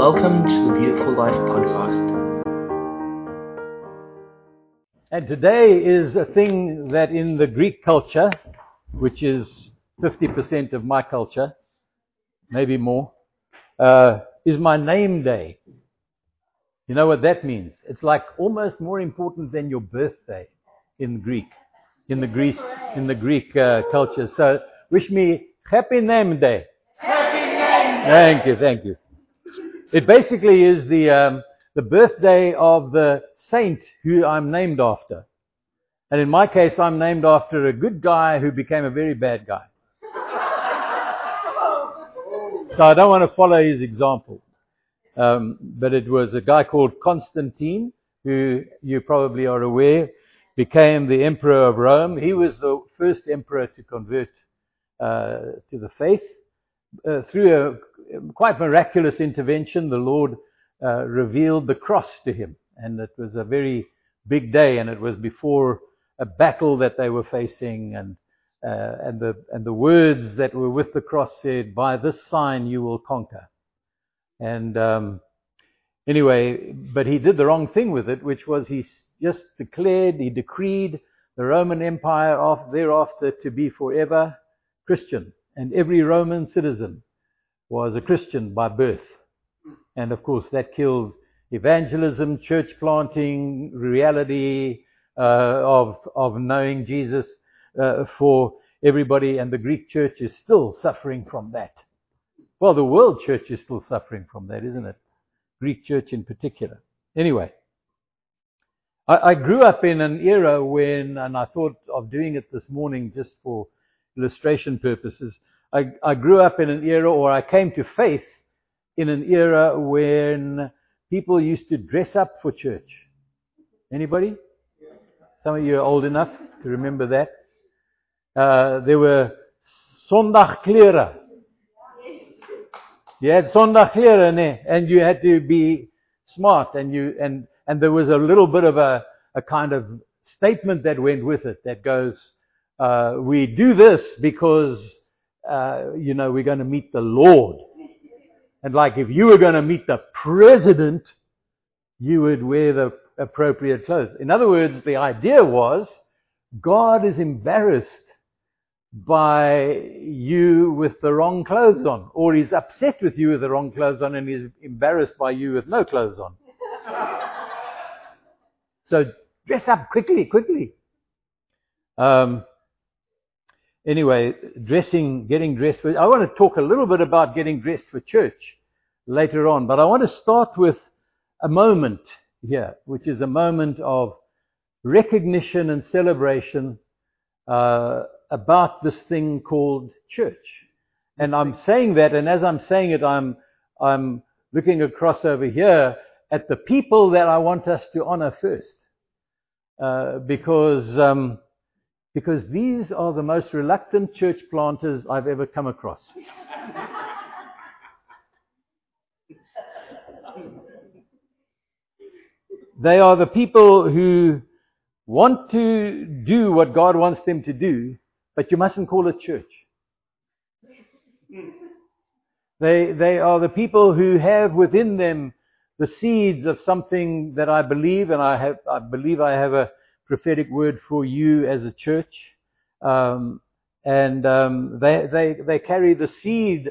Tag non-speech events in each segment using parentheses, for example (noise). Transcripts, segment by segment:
Welcome to the Beautiful Life podcast. And today is a thing that in the Greek culture, which is 50% of my culture, maybe more, uh, is my name day. You know what that means? It's like almost more important than your birthday in Greek, in the Greece, in the Greek uh, culture. So wish me happy name day. Happy name day. Thank you, thank you. It basically is the um, the birthday of the saint who I'm named after. And in my case, I'm named after a good guy who became a very bad guy. So I don't want to follow his example. Um, but it was a guy called Constantine, who you probably are aware, became the emperor of Rome. He was the first emperor to convert uh, to the faith. Uh, through a quite miraculous intervention, the Lord uh, revealed the cross to him. And it was a very big day, and it was before a battle that they were facing, and uh, and the and the words that were with the cross said, "By this sign you will conquer." And um, anyway, but he did the wrong thing with it, which was he just declared, he decreed the Roman Empire thereafter to be forever Christian, and every Roman citizen was a Christian by birth. And of course, that killed evangelism, church planting, reality uh, of of knowing Jesus uh, for everybody, and the Greek church is still suffering from that. Well, the world church is still suffering from that, isn't it? Greek church in particular. Anyway, I, I grew up in an era when, and I thought of doing it this morning just for illustration purposes. I, I grew up in an era, or I came to faith in an era when people used to dress up for church. Anybody? Some of you are old enough to remember that. Uh, there were Sondagkleren. You had Sondagkleren, and you had to be smart, and you and and there was a little bit of a a kind of statement that went with it that goes, uh, "We do this because uh, you know we're going to meet the Lord." And like if you were going to meet the president, you would wear the appropriate clothes. In other words, the idea was God is embarrassed by you with the wrong clothes on, or he's upset with you with the wrong clothes on, and he's embarrassed by you with no clothes on. (laughs) so dress up quickly, quickly. Um, anyway, dressing, getting dressed for, I want to talk a little bit about getting dressed for church later on, but I want to start with a moment here, which is a moment of recognition and celebration uh, about this thing called church. And I'm saying that, and as I'm saying it, I'm, I'm looking across over here at the people that I want us to honor first. Uh, because, um, because these are the most reluctant church planters I've ever come across. they are the people who want to do what God wants them to do, but you mustn't call it church. They, they are the people who have within them the seeds of something that I believe, and I, have, I believe I have a prophetic word for you as a church. Um, and um, they, they, they carry the seed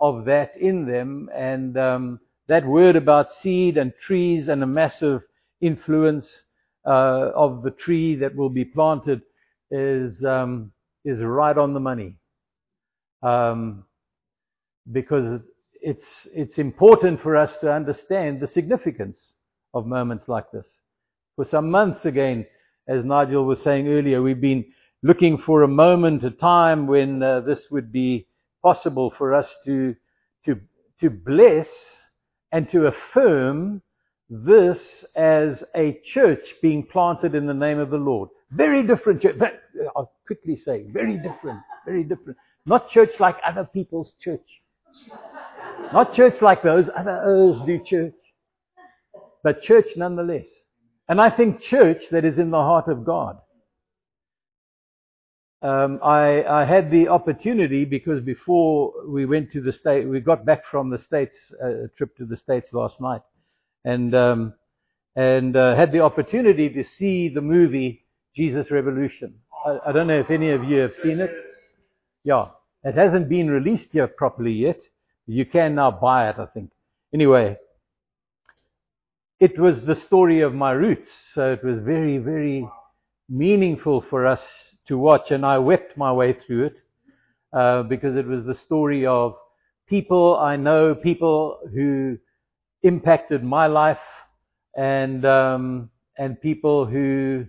of that in them, and um, that word about seed and trees and a massive influence uh, of the tree that will be planted is um, is right on the money. Um, because it's, it's important for us to understand the significance of moments like this. For some months again, as Nigel was saying earlier, we've been looking for a moment, a time when uh, this would be possible for us to, to, to bless and to affirm this as a church being planted in the name of the Lord. Very different church. I'll quickly say, very different, very different. Not church like other people's church. Not church like those other others do church. But church nonetheless. And I think church that is in the heart of God. um, I, I had the opportunity because before we went to the state, we got back from the states, uh, trip to the states last night, and um, and uh, had the opportunity to see the movie Jesus Revolution. I, I don't know if any of you have seen it. Yeah, it hasn't been released here properly yet. You can now buy it, I think. Anyway, it was the story of my roots, so it was very, very meaningful for us to watch, and I wept my way through it uh, because it was the story of people I know, people who impacted my life, and um, and people who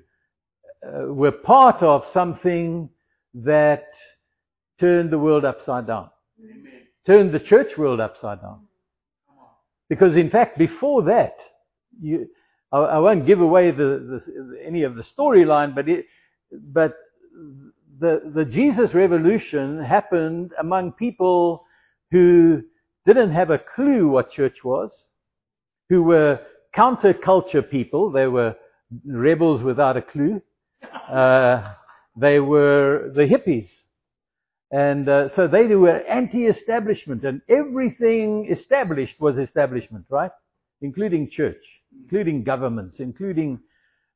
uh, were part of something that turned the world upside down, Amen. turned the church world upside down. Because in fact, before that, you, I, I won't give away the, the, any of the storyline, but it, but the the Jesus revolution happened among people who didn't have a clue what church was, who were counterculture people. They were rebels without a clue. (laughs) Uh, they were the hippies. And uh, so they were anti-establishment, and everything established was establishment, right? Including church, including governments, including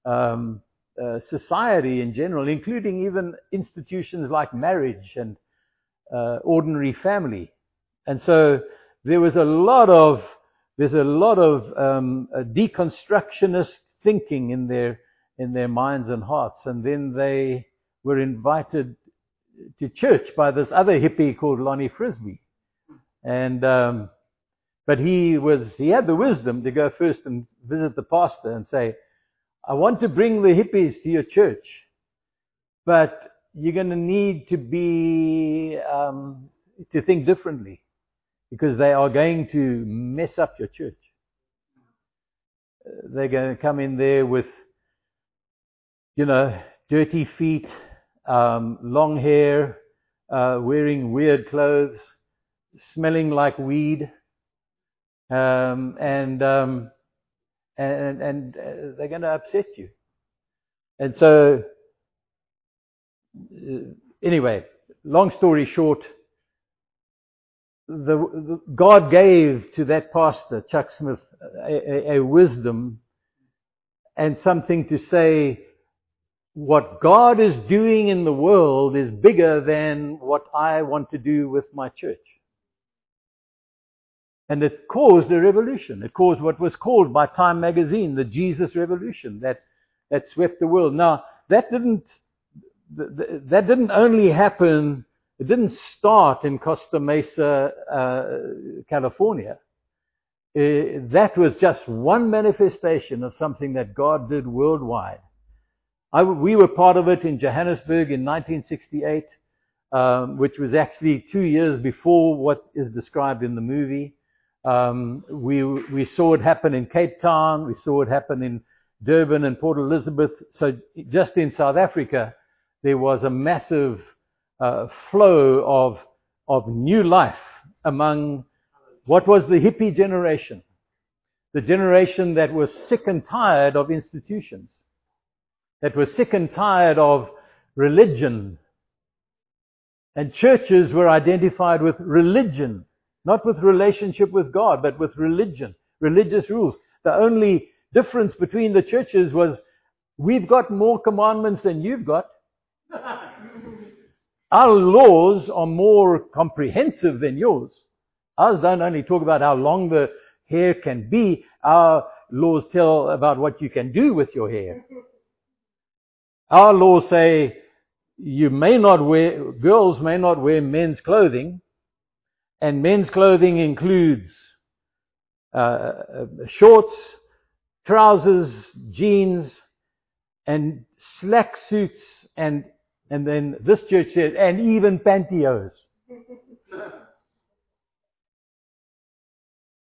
um, uh, society in general, including even institutions like marriage and uh, ordinary family. And so there was a lot of there's a lot of um, deconstructionist thinking in their in their minds and hearts, and then they were invited to church by this other hippie called Lonnie Frisbee, and um, but he was he had the wisdom to go first and visit the pastor and say, I want to bring the hippies to your church, but you're going to need to be um, to think differently because they are going to mess up your church. They're going to come in there with, you know, dirty feet, um, long hair, uh, wearing weird clothes, smelling like weed, um, and um, and, and uh, they're going to upset you. And so, uh, anyway, long story short, the, the, God gave to that pastor, Chuck Smith, a, a, a wisdom and something to say, what God is doing in the world is bigger than what I want to do with my church. And it caused a revolution. It caused what was called by Time magazine the Jesus Revolution that, that swept the world. Now, that didn't, that didn't only happen, it didn't start in Costa Mesa, uh, California. Uh, that was just one manifestation of something that God did worldwide. I, we were part of it in Johannesburg in 1968, um, which was actually two years before what is described in the movie. Um, we, we saw it happen in Cape Town. We saw it happen in Durban and Port Elizabeth. So just in South Africa, there was a massive uh, flow of, of new life among what was the hippie generation. The generation that was sick and tired of institutions. That was sick and tired of religion. And churches were identified with religion not with relationship with God, but with religion, religious rules. The only difference between the churches was we've got more commandments than you've got. (laughs) Our laws are more comprehensive than yours. Ours don't only talk about how long the hair can be. Our laws tell about what you can do with your hair. Our laws say you may not wear, girls may not wear men's clothing, and men's clothing includes uh, uh, shorts, trousers, jeans, and slack suits, and and then this church said, and even pantyhose. (laughs)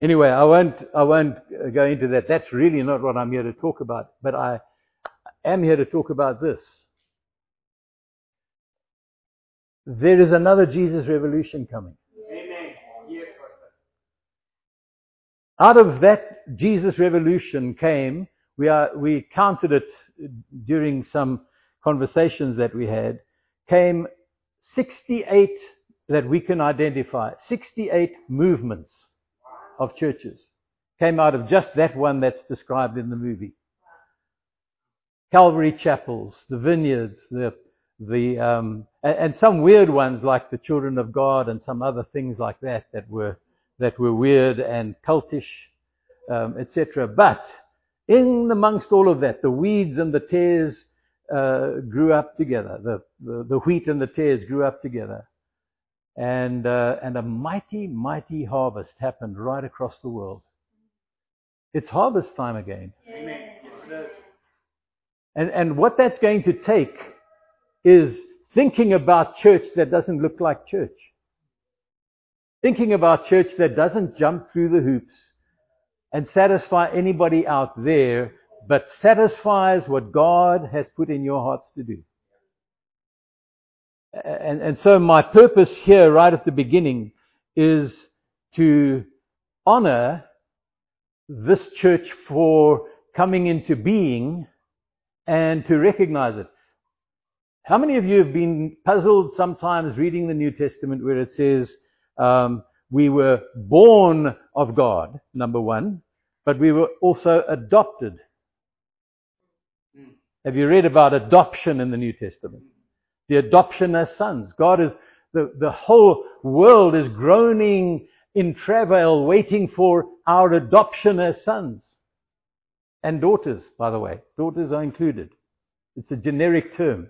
anyway, I won't I won't go into that. That's really not what I'm here to talk about. But I am here to talk about this. There is another Jesus revolution coming. Out of that Jesus revolution came, we, are, we counted it during some conversations that we had, came 68 that we can identify, 68 movements of churches came out of just that one that's described in the movie. Calvary chapels, the vineyards, the the um, and, and some weird ones like the Children of God and some other things like that that were that were weird and cultish, um, etc. But in amongst all of that, the weeds and the tares uh, grew up together. The, the, the wheat and the tares grew up together, and uh, and a mighty mighty harvest happened right across the world. It's harvest time again. Amen. And, and what that's going to take is thinking about church that doesn't look like church. Thinking about church that doesn't jump through the hoops and satisfy anybody out there, but satisfies what God has put in your hearts to do. And, and so my purpose here right at the beginning is to honor this church for coming into being and to recognize it. How many of you have been puzzled sometimes reading the New Testament where it says, um, we were born of God, number one, but we were also adopted. Have you read about adoption in the New Testament? The adoption as sons. God is, the, the whole world is groaning in travail, waiting for our adoption as sons. And daughters, by the way. Daughters are included. It's a generic term.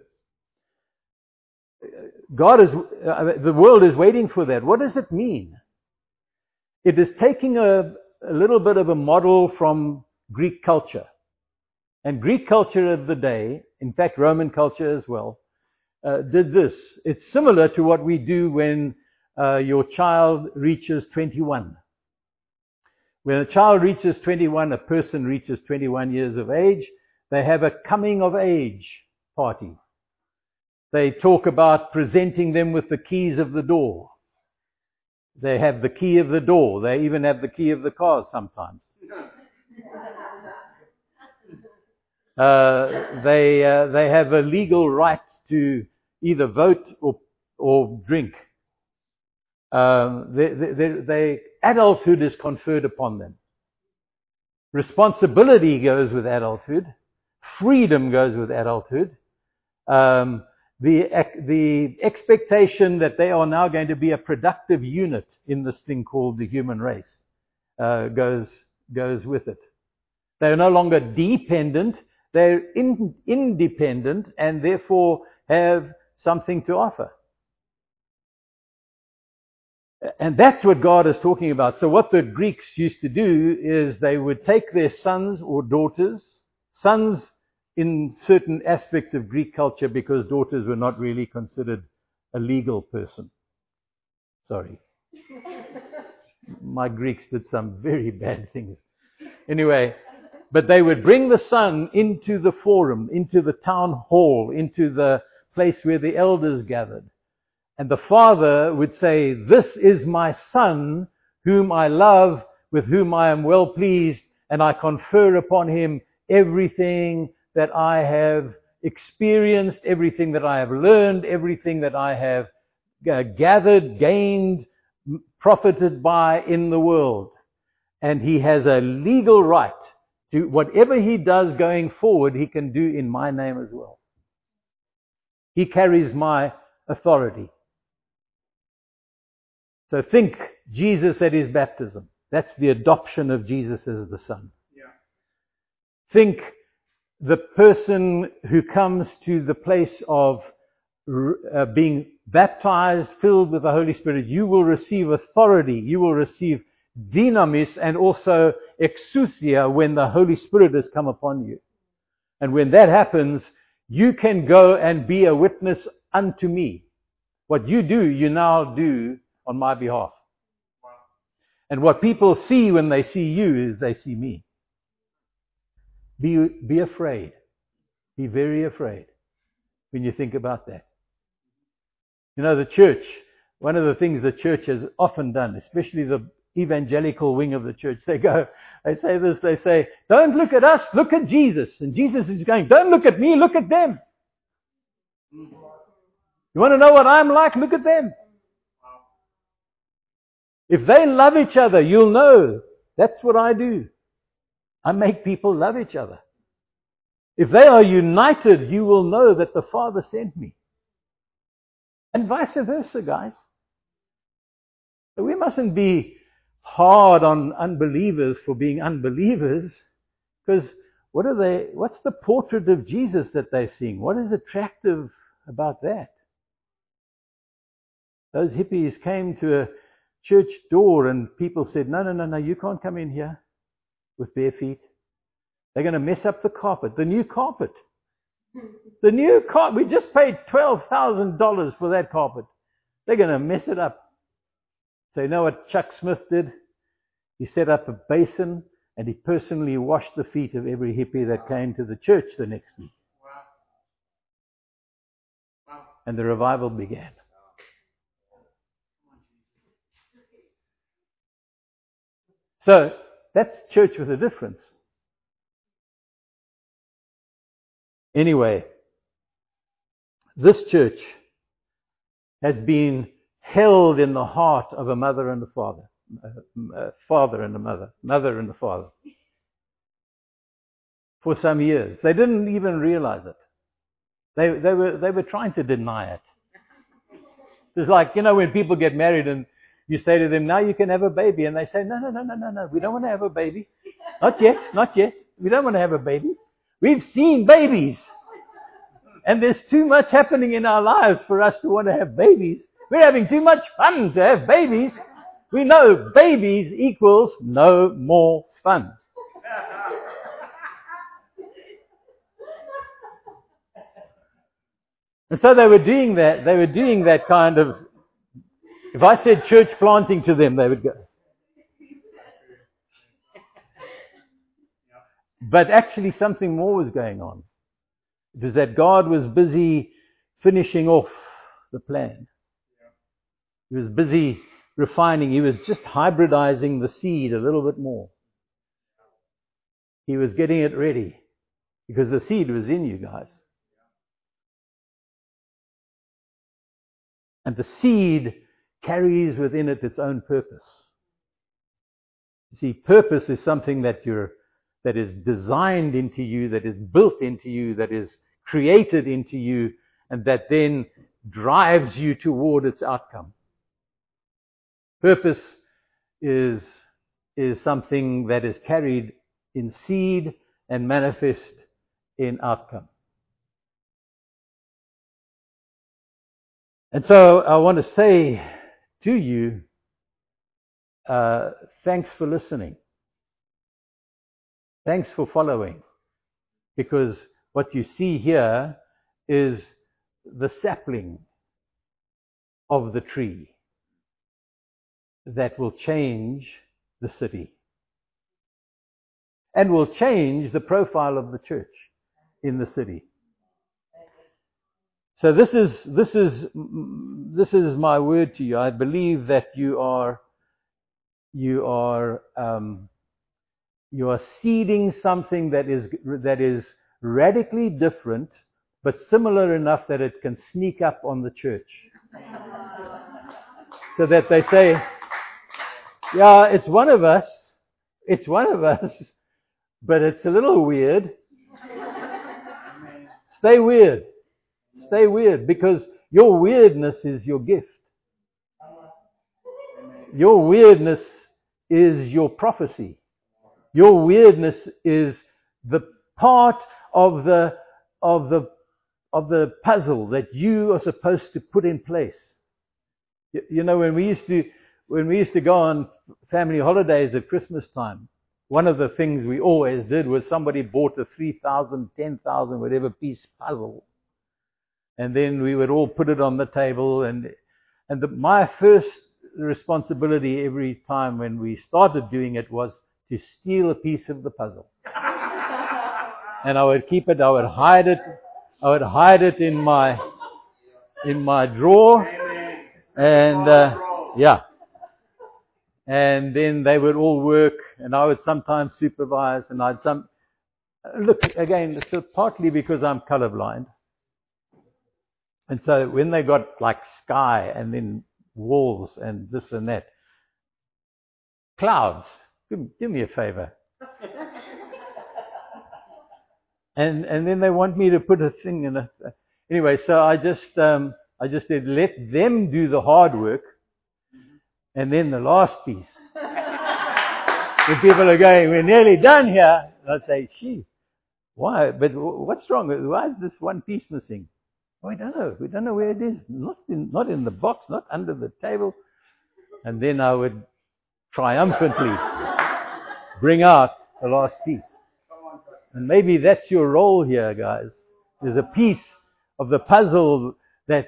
God is, uh, the world is waiting for that. What does it mean? It is taking a, a little bit of a model from Greek culture. And Greek culture of the day, in fact, Roman culture as well, uh, did this. It's similar to what we do when uh, your child reaches 21. When a child reaches 21, a person reaches 21 years of age, they have a coming of age party. They talk about presenting them with the keys of the door. They have the key of the door. They even have the key of the car sometimes. Uh, they, uh, they have a legal right to either vote or, or drink. Um, they, they, they, adulthood is conferred upon them. Responsibility goes with adulthood. Freedom goes with adulthood. Um, the, the expectation that they are now going to be a productive unit in this thing called the human race uh, goes, goes with it. They are no longer dependent, they're in, independent and therefore have something to offer. And that's what God is talking about. So what the Greeks used to do is they would take their sons or daughters, sons in certain aspects of Greek culture because daughters were not really considered a legal person. Sorry. My Greeks did some very bad things. Anyway, but they would bring the son into the forum, into the town hall, into the place where the elders gathered. And the father would say, This is my son, whom I love, with whom I am well pleased, and I confer upon him everything that I have experienced, everything that I have learned, everything that I have uh, gathered, gained, profited by in the world. And he has a legal right to whatever he does going forward, he can do in my name as well. He carries my authority. So think Jesus at his baptism. That's the adoption of Jesus as the Son. Yeah. Think the person who comes to the place of uh, being baptized, filled with the Holy Spirit, you will receive authority. You will receive dynamis and also exousia when the Holy Spirit has come upon you. And when that happens, you can go and be a witness unto me. What you do, you now do on my behalf. And what people see when they see you is they see me. Be, be afraid. Be very afraid when you think about that. You know, the church, one of the things the church has often done, especially the evangelical wing of the church, they go, they say this, they say, don't look at us, look at Jesus. And Jesus is going, don't look at me, look at them. You want to know what I'm like? Look at them. If they love each other, you'll know that's what I do. I make people love each other. If they are united, you will know that the Father sent me. And vice versa, guys. We mustn't be hard on unbelievers for being unbelievers because what are they what's the portrait of Jesus that they're seeing? What is attractive about that? Those hippies came to a church door and people said, No, no, no, no, you can't come in here with bare feet. They're going to mess up the carpet, the new carpet. (laughs) The new carpet. We just paid $12,000 for that carpet. They're going to mess it up. So you know what Chuck Smith did? He set up a basin and he personally washed the feet of every hippie that came to the church the next week. And the revival began. So that's church with a difference. Anyway, this church has been held in the heart of a mother and a father, uh, a father and a mother, mother and a father, for some years. They didn't even realize it. They, they, were, they were trying to deny it. It's like, you know, when people get married and you say to them, now you can have a baby. And they say, no, no, no, no, no, no. We don't want to have a baby. Not yet. Not yet. We don't want to have a baby. We've seen babies. And there's too much happening in our lives for us to want to have babies. We're having too much fun to have babies. We know babies equals no more fun. And so they were doing that. They were doing that kind of. If I said church planting to them, they would go. But actually, something more was going on. It was that God was busy finishing off the plan. He was busy refining. He was just hybridizing the seed a little bit more. He was getting it ready because the seed was in you guys. And the seed carries within it its own purpose. You see, purpose is something that you're that is designed into you, that is built into you, that is created into you, and that then drives you toward its outcome. Purpose is, is something that is carried in seed and manifest in outcome. And so I want to say to you, uh, thanks for listening. Thanks for following. Because what you see here is the sapling of the tree that will change the city and will change the profile of the church in the city. So this is this is this is my word to you. I believe that you are you are um, you are seeding something that is that is radically different, but similar enough that it can sneak up on the church, so that they say, "Yeah, it's one of us. It's one of us, but it's a little weird." Stay weird. Stay weird because your weirdness is your gift. Your weirdness is your prophecy. Your weirdness is the part of the, of the, of the puzzle that you are supposed to put in place. You, you know, when we used to, when we used to go on family holidays at Christmas time, one of the things we always did was somebody bought a 3,000, 10,000, whatever piece puzzle and then we would all put it on the table. And and the, my first responsibility every time when we started doing it was to steal a piece of the puzzle, (laughs) and I would keep it. I would hide it. I would hide it in my in my drawer, and uh, yeah. And then they would all work, and I would sometimes supervise, and I'd some. Look again, it's partly because I'm colorblind And so when they got like sky and then walls and this and that, clouds, give, give me a favor. (laughs) and and then they want me to put a thing in a. Anyway, so I just um, I just said let them do the hard work, and then the last piece. (laughs) the people are going, we're nearly done here. And I say, she, why? But what's wrong? Why is this one piece missing? We don't know. We don't know where it is. Not in, not in the box, not under the table. And then I would triumphantly bring out the last piece. And maybe that's your role here, guys. There's a piece of the puzzle that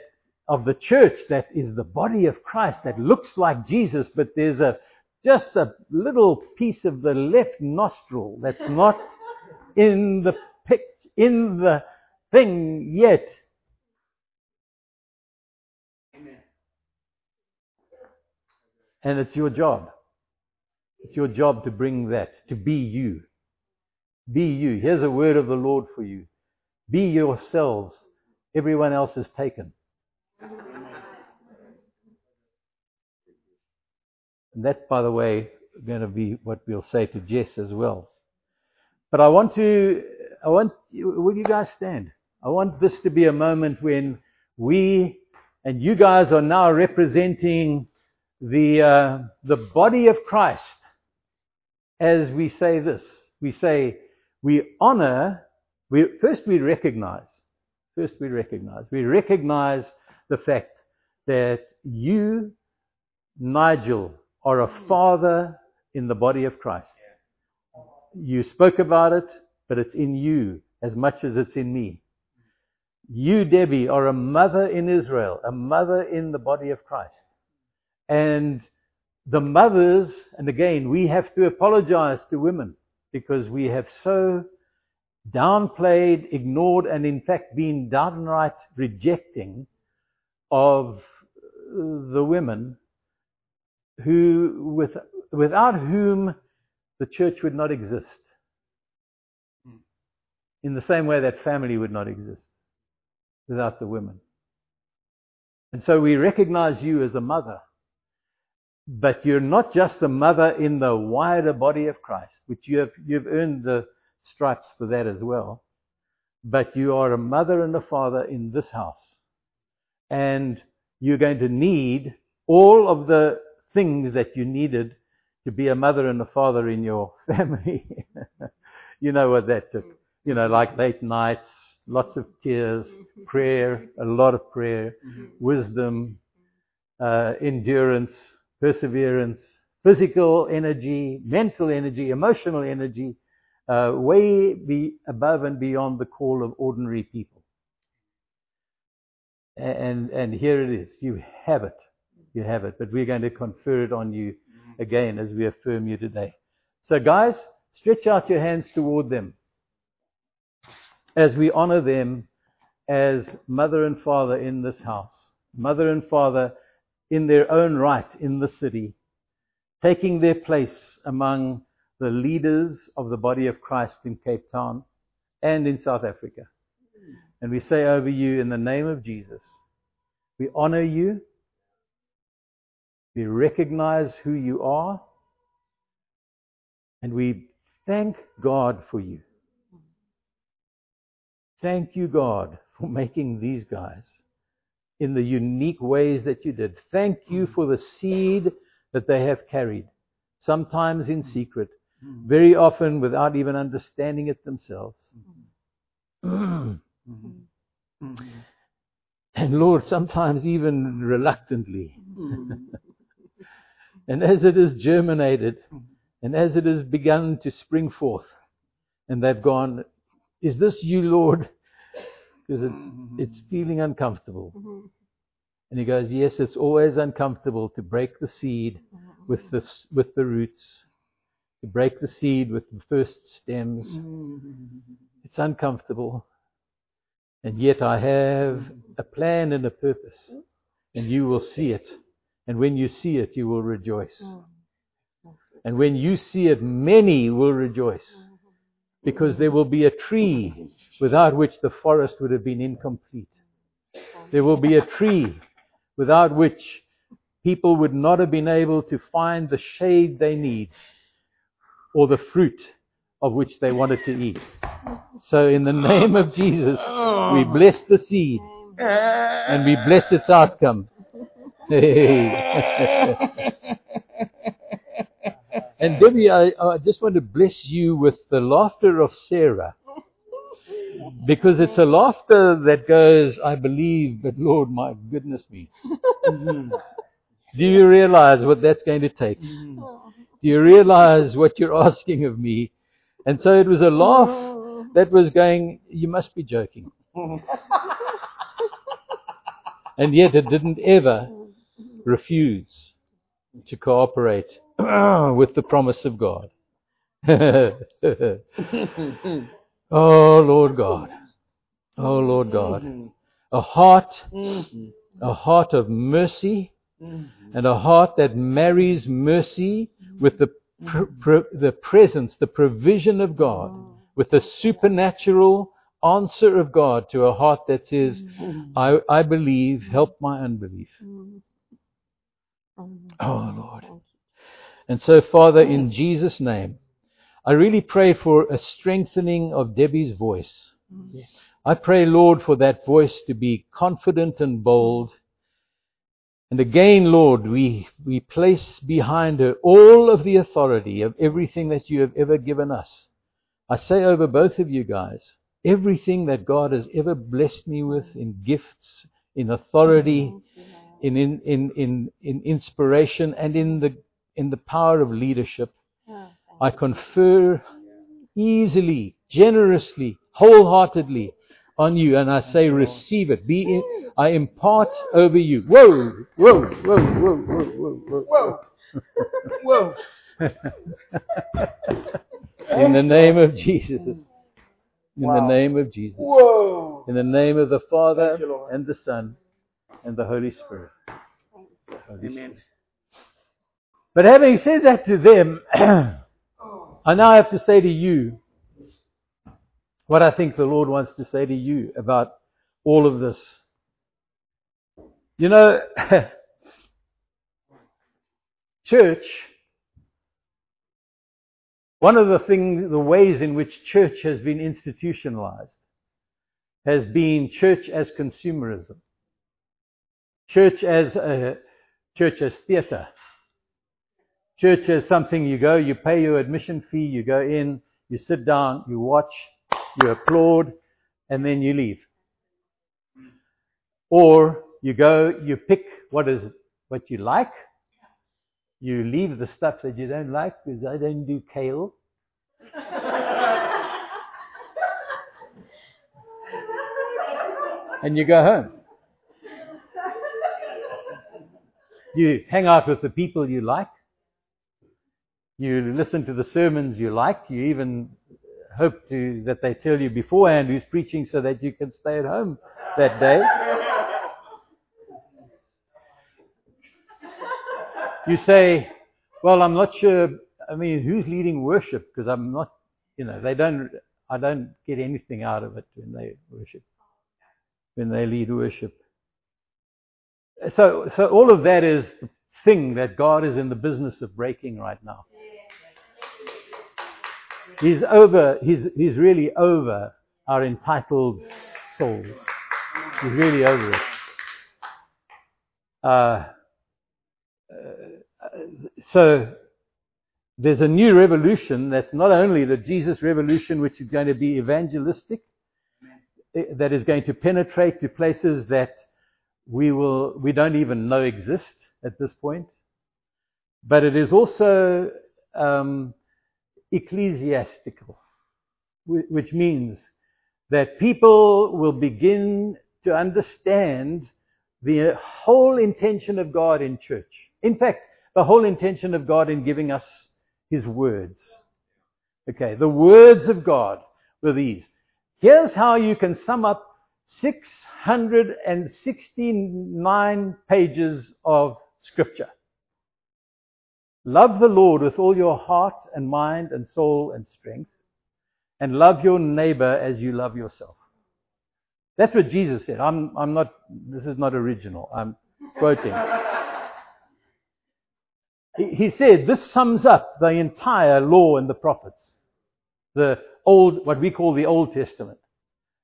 of the church that is the body of Christ that looks like Jesus, but there's a just a little piece of the left nostril that's not in the pic, in the thing yet. And it's your job. It's your job to bring that, to be you. Be you. Here's a word of the Lord for you. Be yourselves. Everyone else is taken. And that, by the way, going to be what we'll say to Jess as well. But I want to, I want, will you guys stand? I want this to be a moment when we and you guys are now representing the, uh, the body of Christ as we say this. We say, we honor, we, first we recognize, first we recognize, we recognize the fact that you, Nigel, are a father in the body of Christ. You spoke about it, but it's in you as much as it's in me. You, Debbie, are a mother in Israel, a mother in the body of Christ. And the mothers, and again, we have to apologize to women because we have so downplayed, ignored, and in fact been downright rejecting of the women who, with, without whom the church would not exist. Hmm. In the same way that family would not exist without the women. And so we recognize you as a mother. But you're not just a mother in the wider body of Christ, which you have, you've earned the stripes for that as well. But you are a mother and a father in this house. And you're going to need all of the things that you needed to be a mother and a father in your (laughs) family. (laughs) you know what that took. You know, like late nights, lots of tears, prayer, a lot of prayer, wisdom, uh, endurance, perseverance, physical energy, mental energy, emotional energy, uh, way be above and beyond the call of ordinary people. And, and here it is. You have it. You have it. But we're going to confer it on you again as we affirm you today. So guys, stretch out your hands toward them as we honor them as mother and father in this house. Mother and father in their own right in the city, taking their place among the leaders of the body of Christ in Cape Town and in South Africa. And we say over you in the name of Jesus, we honor you, we recognize who you are, and we thank God for you. Thank you, God, for making these guys in the unique ways that you did. Thank you mm. for the seed that they have carried, sometimes in mm. secret, mm. very often without even understanding it themselves. (clears throat) Mm-hmm. Mm-hmm. and Lord, sometimes even reluctantly. (laughs) and as it has germinated, and as it has begun to spring forth, and they've gone, Is this you, Lord? Because it's, mm-hmm. it's feeling uncomfortable. Mm-hmm. And he goes, Yes, it's always uncomfortable to break the seed mm-hmm. with the, with the roots, to break the seed with the first stems. It's uncomfortable. And yet I have a plan and a purpose. And you will see it. And when you see it, you will rejoice. Mm. And when you see it, many will rejoice. Mm. Because there will be a tree without which the forest would have been incomplete. There will be a tree without which people would not have been able to find the shade they need or the fruit of which they wanted to eat. So in the name of Jesus, we bless the seed and we bless its outcome. (laughs) (laughs) and Debbie, I, I just want to bless you with the laughter of Sarah. Because it's a laughter that goes, I believe, but Lord, my goodness me. Mm-hmm. Do you realize what that's going to take? Mm-hmm. Do you realize what you're asking of me? And so it was a laugh oh. that was going, you must be joking. (laughs) and yet it didn't ever refuse to cooperate (clears throat) with the promise of God. (laughs) oh, Lord God. Oh, Lord God. A heart, a heart of mercy, and a heart that marries mercy with the, pr- pr- the presence, the provision of God, with the supernatural answer of God to a heart that says, I, I believe, help my unbelief. Mm. Oh, Lord. And so, Father, in Jesus' name, I really pray for a strengthening of Debbie's voice. I pray, Lord, for that voice to be confident and bold. And again, Lord, we, we place behind her all of the authority of everything that you have ever given us. I say over both of you guys, everything that God has ever blessed me with in gifts, in authority, in, in, in, in, in inspiration, and in the, in the power of leadership, I confer easily, generously, wholeheartedly on you, and I say, receive it. Be in, I impart over you. Whoa, whoa, whoa, whoa, whoa, whoa, Whoa. (laughs) In the name of Jesus. In the name of Jesus. Whoa. In the name of the Father you, and the Son and the Holy Spirit. Holy Spirit. But having said that to them, (clears throat) I now have to say to you what I think the Lord wants to say to you about all of this. You know, (laughs) church, one of the things, the ways in which church has been institutionalized has been church as consumerism. Church as a, church as theater. Church is something you go, you pay your admission fee, you go in, you sit down, you watch, you applaud, and then you leave. Or you go, you pick what is what you like, you leave the stuff that you don't like because I don't do kale. and you go home. You hang out with the people you like. You listen to the sermons you like. You even hope to, that they tell you beforehand who's preaching so that you can stay at home that day. You say, well, I'm not sure, I mean, who's leading worship? Because I'm not, you know, they don't, I don't get anything out of it when they worship, when they lead worship. So, so all of that is the thing that God is in the business of breaking right now. He's over, he's, he's really over our entitled souls. He's really over it. Uh, uh, so there's a new revolution that's not only the Jesus revolution, which is going to be evangelistic, eh, that is going to penetrate to places that we will we don't even know exist at this point, but it is also um, ecclesiastical, which means that people will begin to understand the whole intention of God in church. In fact, the whole intention of God in giving us His words. Okay, the words of God were these. Here's how you can sum up 669 pages of Scripture. Love the Lord with all your heart and mind and soul and strength, and love your neighbor as you love yourself. That's what Jesus said. I'm, I'm not, this is not original. I'm quoting. (laughs) he, said, this sums up the entire law and the prophets. The old, what we call the Old Testament.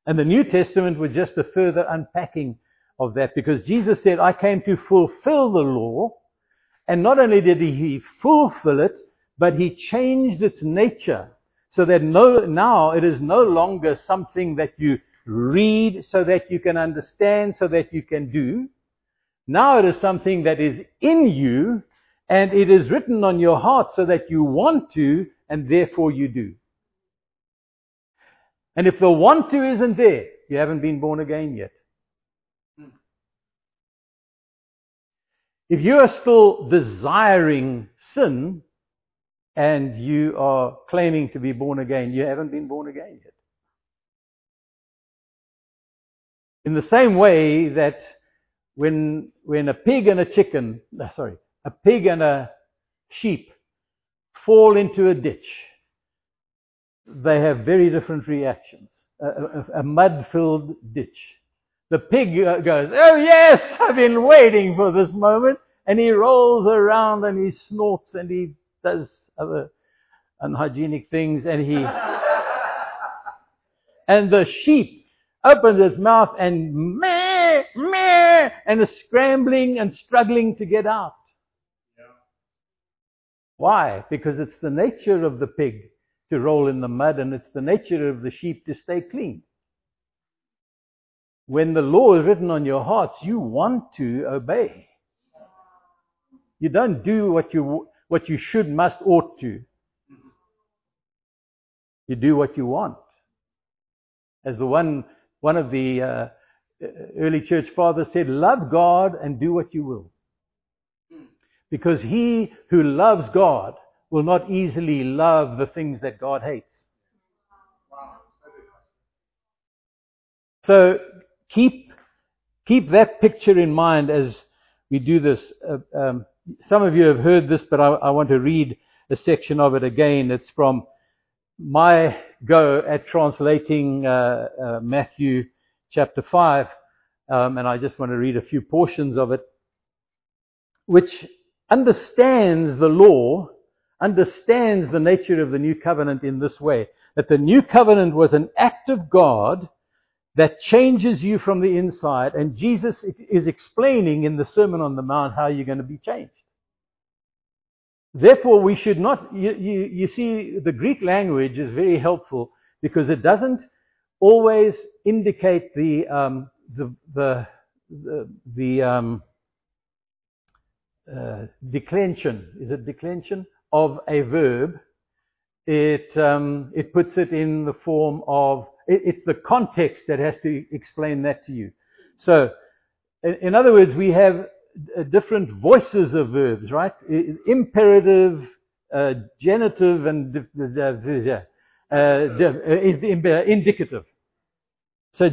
And the New Testament was just a further unpacking of that because Jesus said, I came to fulfill the law. And not only did he fulfill it, but he changed its nature so that no, now it is no longer something that you read so that you can understand, so that you can do. Now it is something that is in you and it is written on your heart so that you want to and therefore you do. And if the want to isn't there, you haven't been born again yet. If you are still desiring sin and you are claiming to be born again, you haven't been born again yet. In the same way that when, when a pig and a chicken, sorry, a pig and a sheep fall into a ditch, they have very different reactions. A, a, a mud-filled ditch. The pig uh, goes, oh yes, I've been waiting for this moment. And he rolls around and he snorts and he does other unhygienic things and he, (laughs) and the sheep opens its mouth and meh, meh, and is scrambling and struggling to get out. Why? Because it's the nature of the pig to roll in the mud and it's the nature of the sheep to stay clean. When the law is written on your hearts, you want to obey. You don't do what you, what you should, must, ought to. You do what you want. As the one, one of the uh, early church fathers said, love God and do what you will. Because he who loves God will not easily love the things that God hates. So keep, keep that picture in mind as we do this. Uh, um, some of you have heard this, but I, I, want to read a section of it again. It's from my go at translating uh, uh, Matthew chapter 5, um, and I just want to read a few portions of it, which understands the law, understands the nature of the new covenant in this way that the new covenant was an act of God that changes you from the inside, and Jesus is explaining in the Sermon on the Mount how you're going to be changed. Therefore, we should not, you, you, you see, the Greek language is very helpful because it doesn't always indicate the, um, the, the, the, the um, uh, declension, is it declension, of a verb. It, um, it puts it in the form of, it's the context that has to explain that to you. So, in, other words, we have uh, different voices of verbs, right? Imperative, uh, genitive, and uh, uh, indicative. So,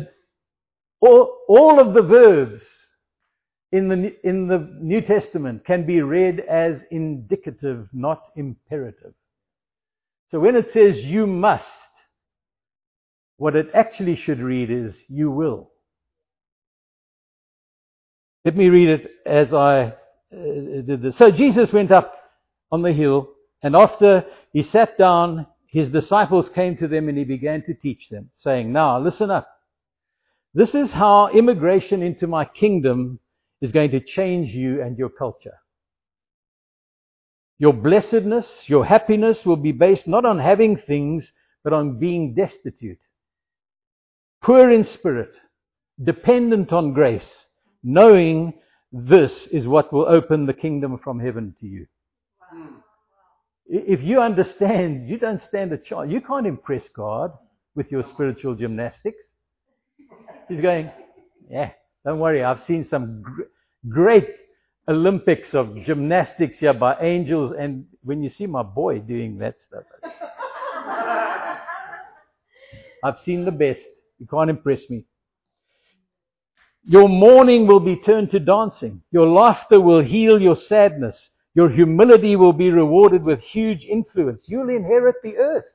all, all of the verbs in the, in the New Testament can be read as indicative, not imperative. So when it says you must, what it actually should read is you will. Let me read it as I uh, did this. So Jesus went up on the hill, and after he sat down, his disciples came to them and he began to teach them, saying, Now listen up. This is how immigration into my kingdom is going to change you and your culture. Your blessedness, your happiness will be based not on having things, but on being destitute. Poor in spirit, dependent on grace, knowing this is what will open the kingdom from heaven to you. If you understand, you don't stand a chance. You can't impress God with your spiritual gymnastics. He's going, yeah, don't worry, I've seen some gr- great Olympics of gymnastics here by angels, and when you see my boy doing that stuff, (laughs) I've seen the best. You can't impress me. Your mourning will be turned to dancing. Your laughter will heal your sadness. Your humility will be rewarded with huge influence. You'll inherit the earth.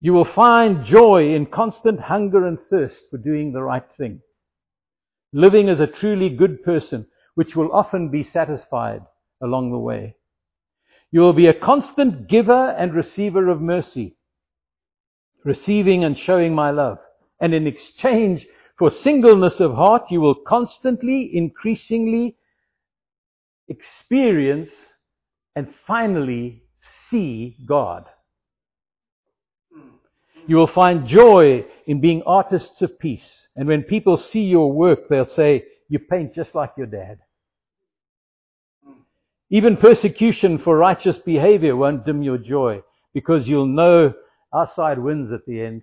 You will find joy in constant hunger and thirst for doing the right thing. Living as a truly good person, which will often be satisfied along the way. You will be a constant giver and receiver of mercy, receiving and showing my love. And in exchange for singleness of heart, you will constantly, increasingly experience and finally see God. You will find joy in being artists of peace. And when people see your work, they'll say, You paint just like your dad. Even persecution for righteous behavior won't dim your joy because you'll know our side wins at the end.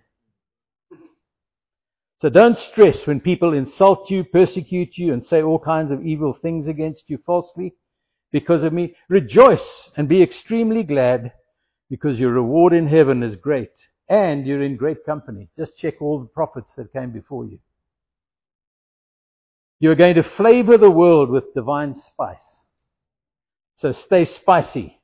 So don't stress when people insult you, persecute you, and say all kinds of evil things against you falsely because of me. Rejoice and be extremely glad because your reward in heaven is great and you're in great company. Just check all the prophets that came before you. You're going to flavor the world with divine spice. So stay spicy.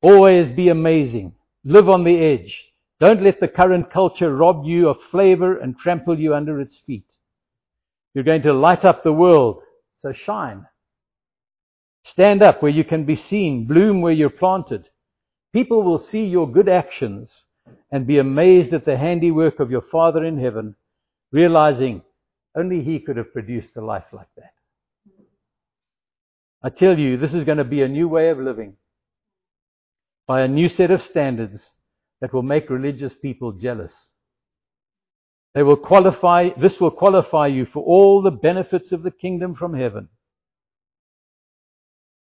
Always be amazing. Live on the edge. Don't let the current culture rob you of flavor and trample you under its feet. You're going to light up the world. So shine. Stand up where you can be seen. Bloom where you're planted. People will see your good actions and be amazed at the handiwork of your Father in heaven, realizing only He could have produced a life like that. I tell you, this is going to be a new way of living by a new set of standards that will make religious people jealous. They will qualify, this will qualify you for all the benefits of the kingdom from heaven.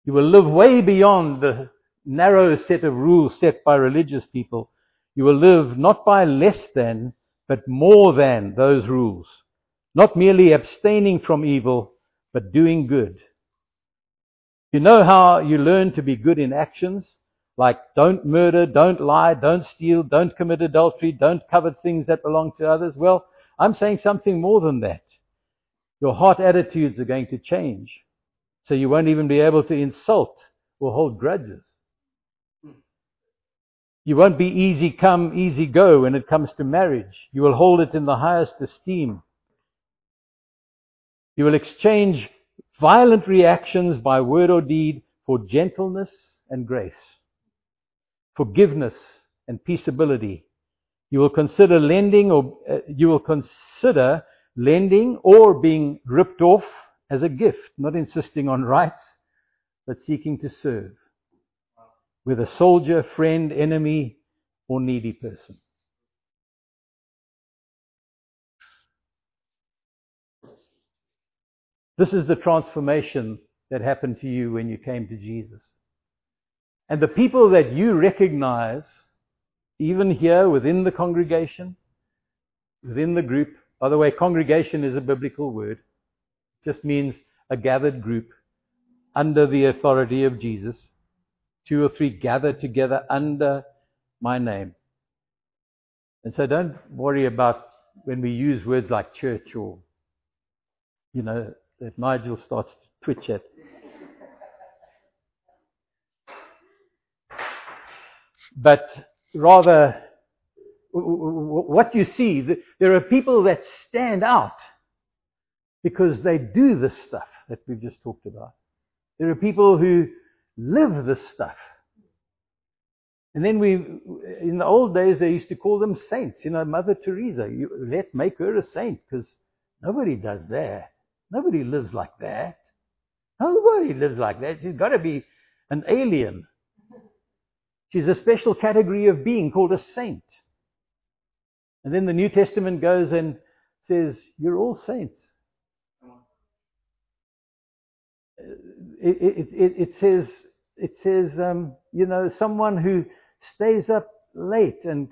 You will live way beyond the narrow set of rules set by religious people. You will live not by less than, but more than those rules. Not merely abstaining from evil, but doing good. You know how you learn to be good in actions? Like don't murder, don't lie, don't steal, don't commit adultery, don't covet things that belong to others. Well, I'm saying something more than that. Your heart attitudes are going to change. So you won't even be able to insult or hold grudges. You won't be easy come, easy go when it comes to marriage. You will hold it in the highest esteem. You will exchange violent reactions by word or deed for gentleness and grace, forgiveness and peaceability. You will consider lending or uh, you will consider lending or being ripped off as a gift, not insisting on rights, but seeking to serve with a soldier, friend, enemy, or needy person. This is the transformation that happened to you when you came to Jesus. And the people that you recognize, even here within the congregation, within the group, by the way, congregation is a biblical word. It just means a gathered group under the authority of Jesus. Two or three gathered together under my name. And so don't worry about when we use words like church or, you know, that Nigel starts to twitch at. But rather, what you see, there are people that stand out because they do this stuff that we've just talked about. There are people who live this stuff. And then we, in the old days, they used to call them saints. You know, Mother Teresa. You, let's make her a saint because nobody does that. Nobody lives like that. Nobody lives like that. She's got to be an alien. She's a special category of being called a saint. And then the New Testament goes and says, You're all saints. It, it, it, it says, it says um, you know, someone who stays up late and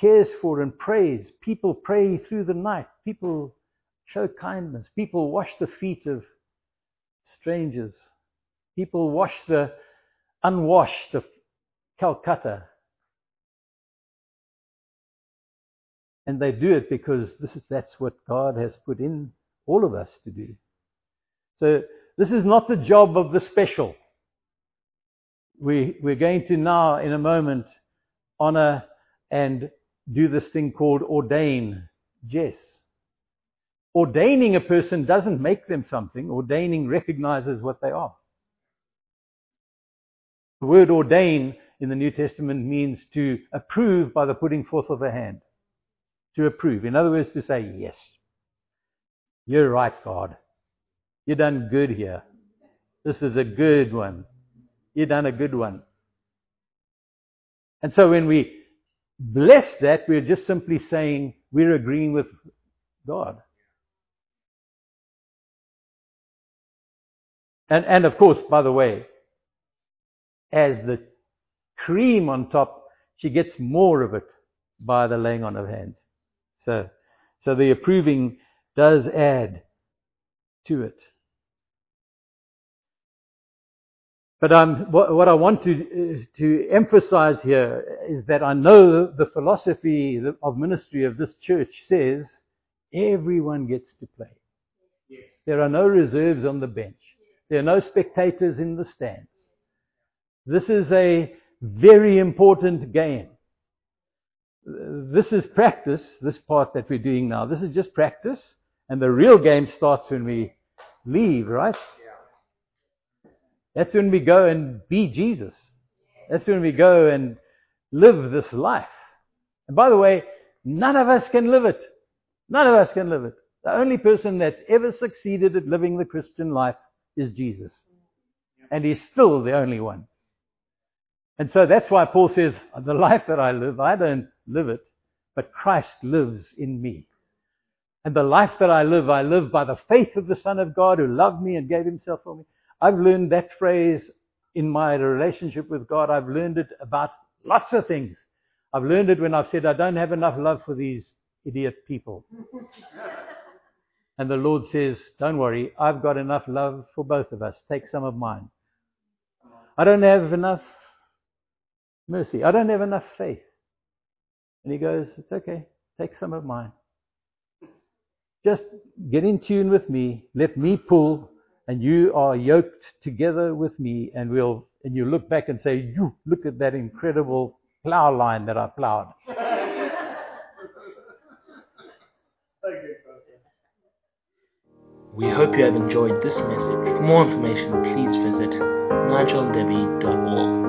cares for and prays. People pray through the night. People show kindness. People wash the feet of strangers. People wash the unwashed of Calcutta. And they do it because this is, that's what God has put in all of us to do. So this is not the job of the special. We, we're going to now, in a moment, honor and do this thing called ordain, Jess. Ordaining a person doesn't make them something. Ordaining recognizes what they are. The word ordain in the New Testament means to approve by the putting forth of a hand. To approve. In other words, to say, yes, you're right, God. You done good here. This is a good one. You done a good one. And so when we bless that, we're just simply saying we're agreeing with God. And, and of course, by the way, as the cream on top, she gets more of it by the laying on of hands. So, so the approving does add to it. But um, what, what, I want to, to emphasize here is that I know the philosophy of ministry of this church says everyone gets to play. Yes. There are no reserves on the bench. There are no spectators in the stands. This is a very important game. This is practice, this part that we're doing now. This is just practice. And the real game starts when we leave, right? That's when we go and be Jesus. That's when we go and live this life. And by the way, none of us can live it. None of us can live it. The only person that's ever succeeded at living the Christian life is Jesus. And he's still the only one. And so that's why Paul says, the life that I live, I don't live it, but Christ lives in me. And the life that I live, I live by the faith of the Son of God who loved me and gave himself for me. I've learned that phrase in my relationship with God. I've learned it about lots of things. I've learned it when I've said, I don't have enough love for these idiot people. (laughs) and the Lord says, Don't worry, I've got enough love for both of us. Take some of mine. I don't have enough mercy. I don't have enough faith. And he goes, It's okay. Take some of mine. Just get in tune with me. Let me pull and you are yoked together with me, and we'll and you look back and say, "You look at that incredible plow line that I plowed." (laughs) We hope you have enjoyed this message. For more information, please visit nigeldebbie.org.